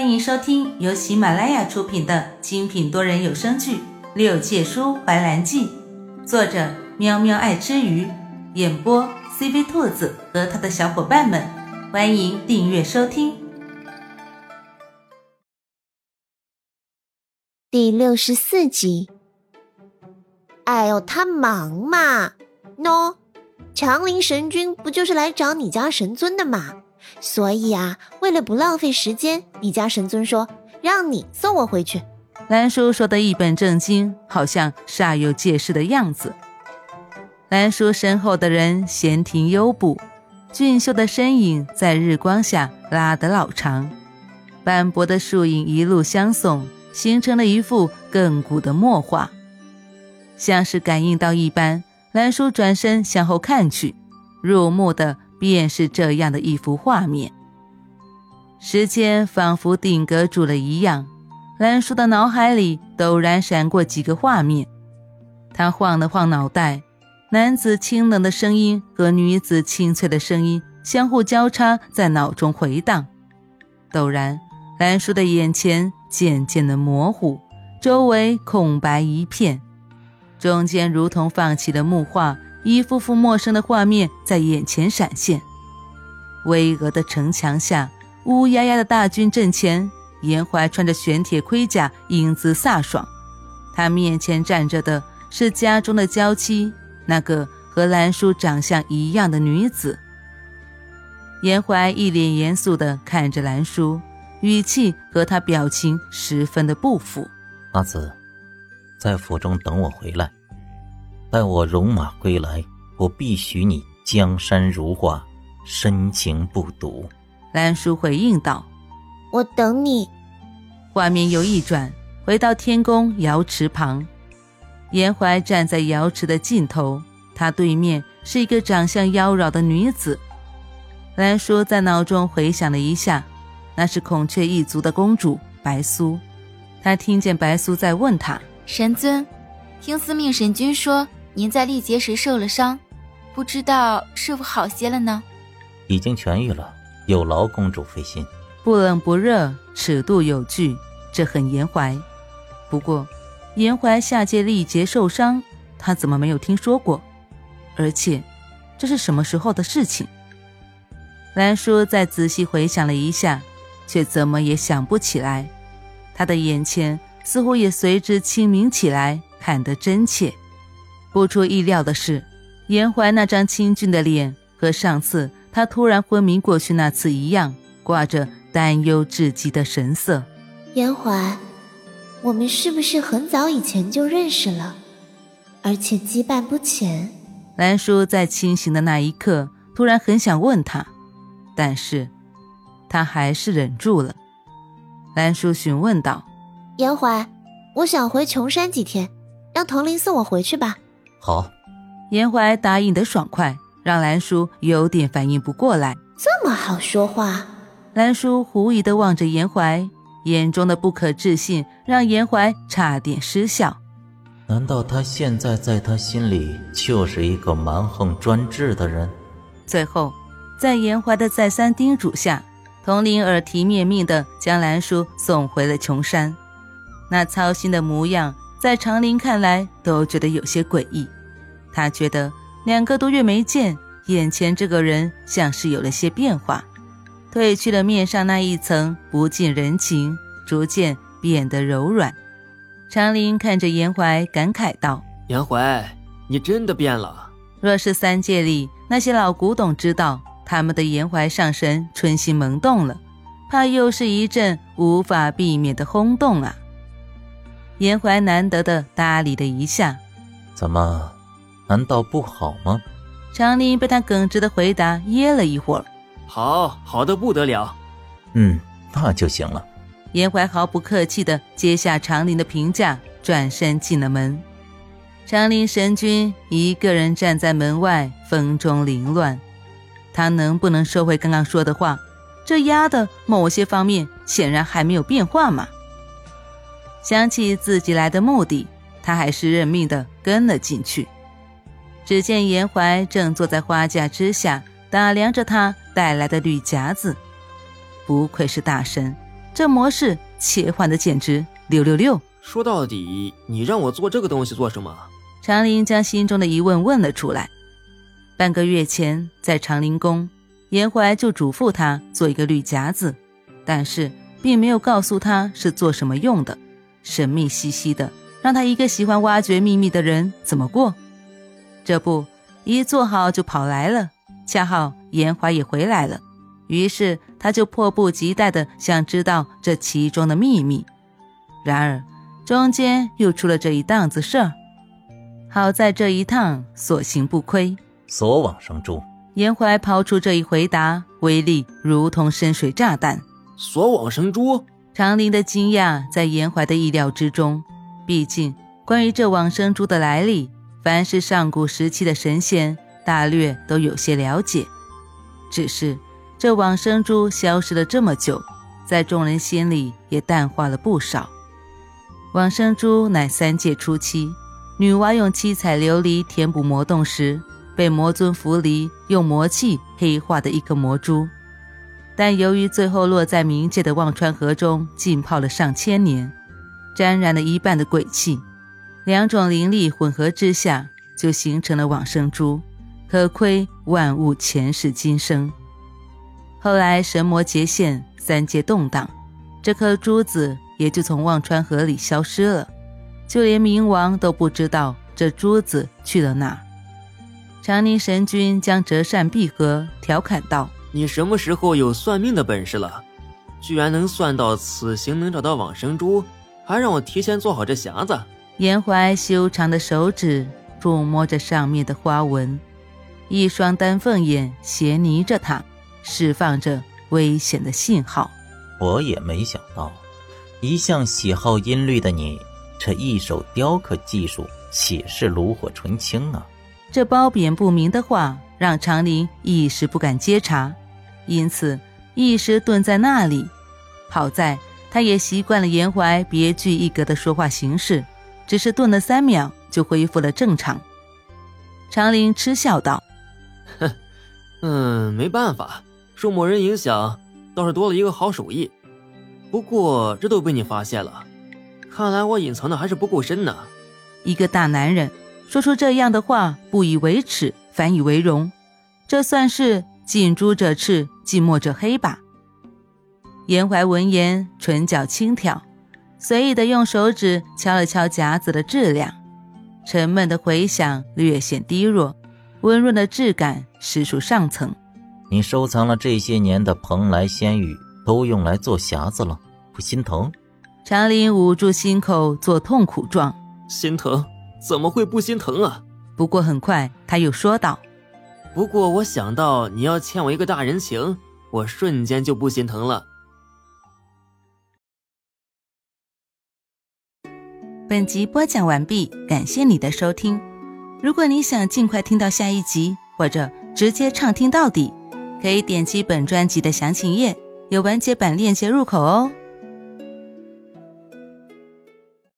欢迎收听由喜马拉雅出品的精品多人有声剧《六界书怀兰记》，作者喵喵爱吃鱼，演播 CV 兔子和他的小伙伴们。欢迎订阅收听。第六十四集。哎呦，他忙嘛，喏，长林神君不就是来找你家神尊的嘛？所以啊，为了不浪费时间，你家神尊说让你送我回去。兰叔说的一本正经，好像煞有介事的样子。兰叔身后的人闲庭幽步，俊秀的身影在日光下拉得老长，斑驳的树影一路相送，形成了一幅亘古的墨画。像是感应到一般，兰叔转身向后看去，入目的。便是这样的一幅画面，时间仿佛定格住了一样。兰叔的脑海里陡然闪过几个画面，他晃了晃脑袋，男子清冷的声音和女子清脆的声音相互交叉在脑中回荡。陡然，兰叔的眼前渐渐的模糊，周围空白一片，中间如同放弃的木画。一幅幅陌生的画面在眼前闪现，巍峨的城墙下，乌压压的大军阵前，严怀穿着玄铁盔甲，英姿飒爽。他面前站着的是家中的娇妻，那个和兰叔长相一样的女子。严怀一脸严肃地看着兰叔，语气和他表情十分的不符。阿紫，在府中等我回来。待我戎马归来，我必许你江山如画，深情不独。兰叔回应道：“我等你。”画面又一转，回到天宫瑶池旁，严怀站在瑶池的尽头，他对面是一个长相妖娆的女子。兰叔在脑中回想了一下，那是孔雀一族的公主白苏。他听见白苏在问他：“神尊，听司命神君说。”您在历劫时受了伤，不知道是否好些了呢？已经痊愈了，有劳公主费心。不冷不热，尺度有据，这很严怀。不过，严怀下界历劫受伤，他怎么没有听说过？而且，这是什么时候的事情？兰叔再仔细回想了一下，却怎么也想不起来。他的眼前似乎也随之清明起来，看得真切。不出意料的是，严怀那张清俊的脸和上次他突然昏迷过去那次一样，挂着担忧至极的神色。严怀，我们是不是很早以前就认识了，而且羁绊不浅？兰叔在清醒的那一刻，突然很想问他，但是，他还是忍住了。兰叔询问道：“严怀，我想回琼山几天，让童林送我回去吧。”好，严怀答应的爽快，让兰叔有点反应不过来。这么好说话，兰叔狐疑的望着严怀，眼中的不可置信让严怀差点失笑。难道他现在在他心里就是一个蛮横专制的人？最后，在严怀的再三叮嘱下，佟灵耳提面命的将兰叔送回了琼山。那操心的模样。在长林看来，都觉得有些诡异。他觉得两个多月没见，眼前这个人像是有了些变化，褪去了面上那一层不近人情，逐渐变得柔软。长林看着颜怀，感慨道：“颜怀，你真的变了。若是三界里那些老古董知道他们的颜怀上神春心萌动了，怕又是一阵无法避免的轰动啊！”严怀难得的搭理了一下，怎么？难道不好吗？长林被他耿直的回答噎了一会儿。好，好的不得了。嗯，那就行了。严怀毫不客气的接下长林的评价，转身进了门。长林神君一个人站在门外，风中凌乱。他能不能收回刚刚说的话？这丫的某些方面显然还没有变化嘛。想起自己来的目的，他还是认命的跟了进去。只见严怀正坐在花架之下，打量着他带来的绿夹子。不愧是大神，这模式切换的简直六六六。说到底，你让我做这个东西做什么？长林将心中的疑问问了出来。半个月前，在长林宫，严怀就嘱咐他做一个绿夹子，但是并没有告诉他是做什么用的，神秘兮兮的，让他一个喜欢挖掘秘密的人怎么过？这不，一做好就跑来了，恰好严怀也回来了，于是他就迫不及待的想知道这其中的秘密。然而，中间又出了这一档子事儿，好在这一趟所行不亏。所往生珠，严怀抛出这一回答，威力如同深水炸弹。所往生珠，长林的惊讶在严怀的意料之中。毕竟，关于这往生珠的来历，凡是上古时期的神仙大略都有些了解。只是这往生珠消失了这么久，在众人心里也淡化了不少。往生珠乃三界初期，女娲用七彩琉璃填补魔洞时。被魔尊符离用魔气黑化的一颗魔珠，但由于最后落在冥界的忘川河中浸泡了上千年，沾染了一半的鬼气，两种灵力混合之下，就形成了往生珠。可窥万物前世今生。后来神魔结线，三界动荡，这颗珠子也就从忘川河里消失了，就连冥王都不知道这珠子去了哪。长宁神君将折扇闭合，调侃道：“你什么时候有算命的本事了？居然能算到此行能找到往生珠，还让我提前做好这匣子。”严怀修长的手指触摸着上面的花纹，一双丹凤眼斜睨着他，释放着危险的信号。我也没想到，一向喜好音律的你，这一手雕刻技术岂是炉火纯青啊！这褒贬不明的话让长林一时不敢接茬，因此一时顿在那里。好在他也习惯了严怀别具一格的说话形式，只是顿了三秒就恢复了正常。长林嗤笑道：“哼，嗯，没办法，受某人影响，倒是多了一个好手艺。不过这都被你发现了，看来我隐藏的还是不够深呢。”一个大男人。说出这样的话，不以为耻，反以为荣，这算是近朱者赤，近墨者黑吧？严怀闻言，唇角轻挑，随意的用手指敲了敲夹子的质量，沉闷的回响略显低弱，温润的质感实属上层。你收藏了这些年的蓬莱仙玉，都用来做匣子了，不心疼？长林捂住心口，做痛苦状，心疼。怎么会不心疼啊？不过很快他又说道：“不过我想到你要欠我一个大人情，我瞬间就不心疼了。”本集播讲完毕，感谢你的收听。如果你想尽快听到下一集，或者直接畅听到底，可以点击本专辑的详情页，有完结版链接入口哦。